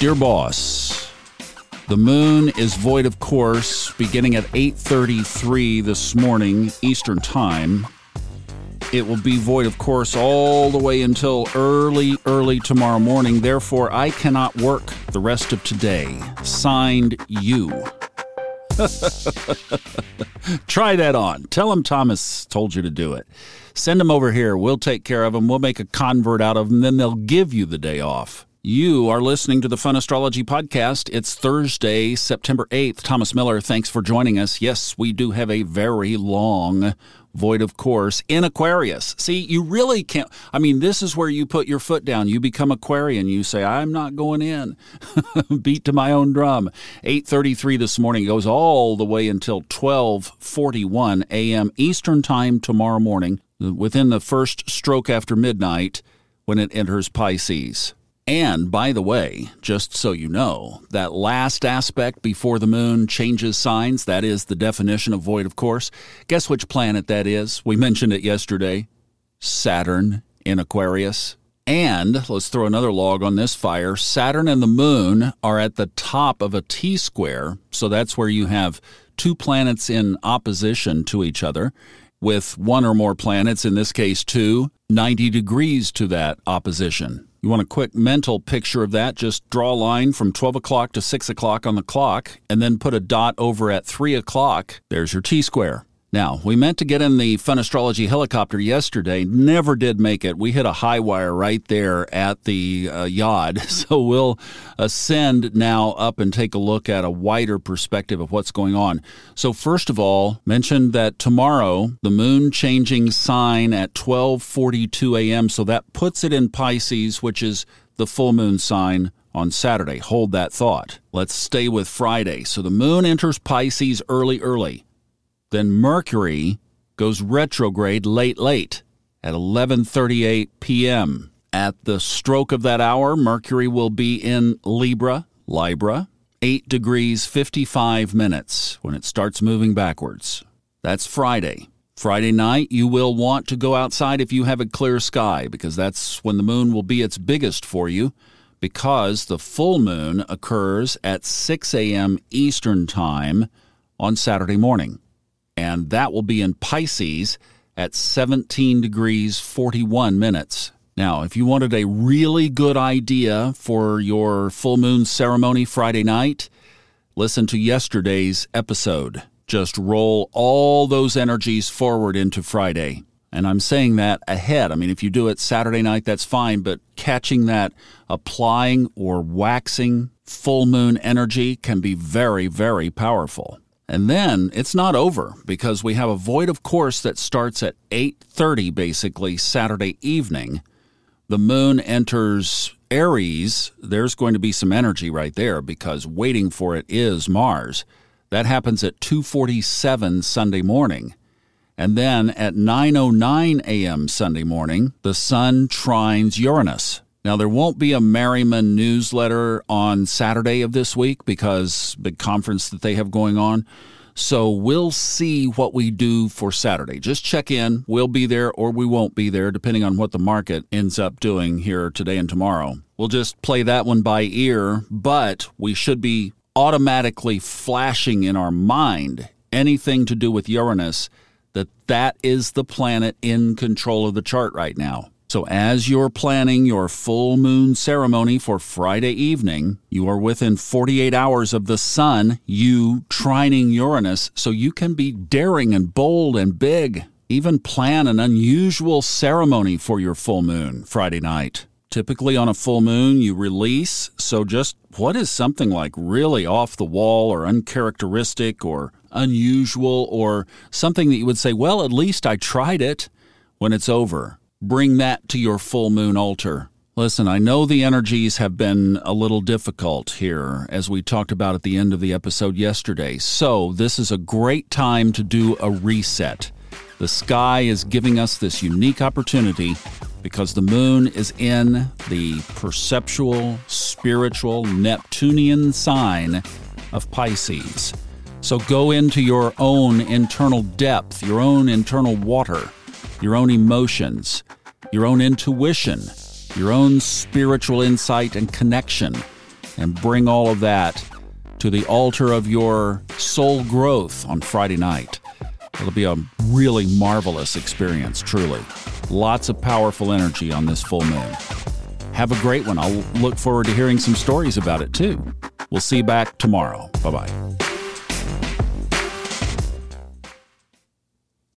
Dear boss, the moon is void of course beginning at 8:33 this morning Eastern Time. It will be void of course all the way until early early tomorrow morning. Therefore, I cannot work the rest of today. Signed you. Try that on. Tell him Thomas told you to do it. Send him over here. We'll take care of him. We'll make a convert out of him. Then they'll give you the day off. You are listening to the Fun Astrology Podcast. It's Thursday, September 8th. Thomas Miller, thanks for joining us. Yes, we do have a very long void of course in Aquarius. See, you really can't. I mean, this is where you put your foot down. You become Aquarian. You say, I'm not going in. Beat to my own drum. 8.33 this morning goes all the way until 12.41 a.m. Eastern Time tomorrow morning, within the first stroke after midnight when it enters Pisces. And by the way, just so you know, that last aspect before the moon changes signs, that is the definition of void, of course. Guess which planet that is? We mentioned it yesterday Saturn in Aquarius. And let's throw another log on this fire. Saturn and the moon are at the top of a T square. So that's where you have two planets in opposition to each other, with one or more planets, in this case two, 90 degrees to that opposition. You want a quick mental picture of that? Just draw a line from 12 o'clock to 6 o'clock on the clock and then put a dot over at 3 o'clock. There's your T square. Now, we meant to get in the Fun Astrology helicopter yesterday, never did make it. We hit a high wire right there at the uh, yod. So we'll ascend now up and take a look at a wider perspective of what's going on. So first of all, mentioned that tomorrow the moon changing sign at 12:42 a.m. so that puts it in Pisces, which is the full moon sign on Saturday. Hold that thought. Let's stay with Friday. So the moon enters Pisces early early. Then Mercury goes retrograde late late at 11:38 p.m. At the stroke of that hour, Mercury will be in Libra, Libra, 8 degrees 55 minutes when it starts moving backwards. That's Friday. Friday night, you will want to go outside if you have a clear sky because that's when the moon will be its biggest for you because the full moon occurs at 6 a.m. Eastern Time on Saturday morning and that will be in Pisces at 17 degrees 41 minutes. Now, if you wanted a really good idea for your full moon ceremony Friday night, listen to yesterday's episode. Just roll all those energies forward into Friday. And I'm saying that ahead. I mean, if you do it Saturday night, that's fine, but catching that applying or waxing full moon energy can be very, very powerful. And then it's not over because we have a void of course that starts at 8:30 basically Saturday evening. The moon enters Aries. There's going to be some energy right there because waiting for it is Mars. That happens at 2:47 Sunday morning. And then at 9:09 a.m. Sunday morning, the sun trines Uranus. Now, there won't be a Merriman newsletter on Saturday of this week because the conference that they have going on. So we'll see what we do for Saturday. Just check in. We'll be there or we won't be there, depending on what the market ends up doing here today and tomorrow. We'll just play that one by ear, but we should be automatically flashing in our mind anything to do with Uranus that that is the planet in control of the chart right now. So, as you're planning your full moon ceremony for Friday evening, you are within 48 hours of the sun, you trining Uranus, so you can be daring and bold and big. Even plan an unusual ceremony for your full moon Friday night. Typically, on a full moon, you release. So, just what is something like really off the wall or uncharacteristic or unusual or something that you would say, well, at least I tried it when it's over? Bring that to your full moon altar. Listen, I know the energies have been a little difficult here, as we talked about at the end of the episode yesterday. So, this is a great time to do a reset. The sky is giving us this unique opportunity because the moon is in the perceptual, spiritual, Neptunian sign of Pisces. So, go into your own internal depth, your own internal water your own emotions, your own intuition, your own spiritual insight and connection, and bring all of that to the altar of your soul growth on Friday night. It'll be a really marvelous experience, truly. Lots of powerful energy on this full moon. Have a great one. I'll look forward to hearing some stories about it too. We'll see you back tomorrow. Bye bye.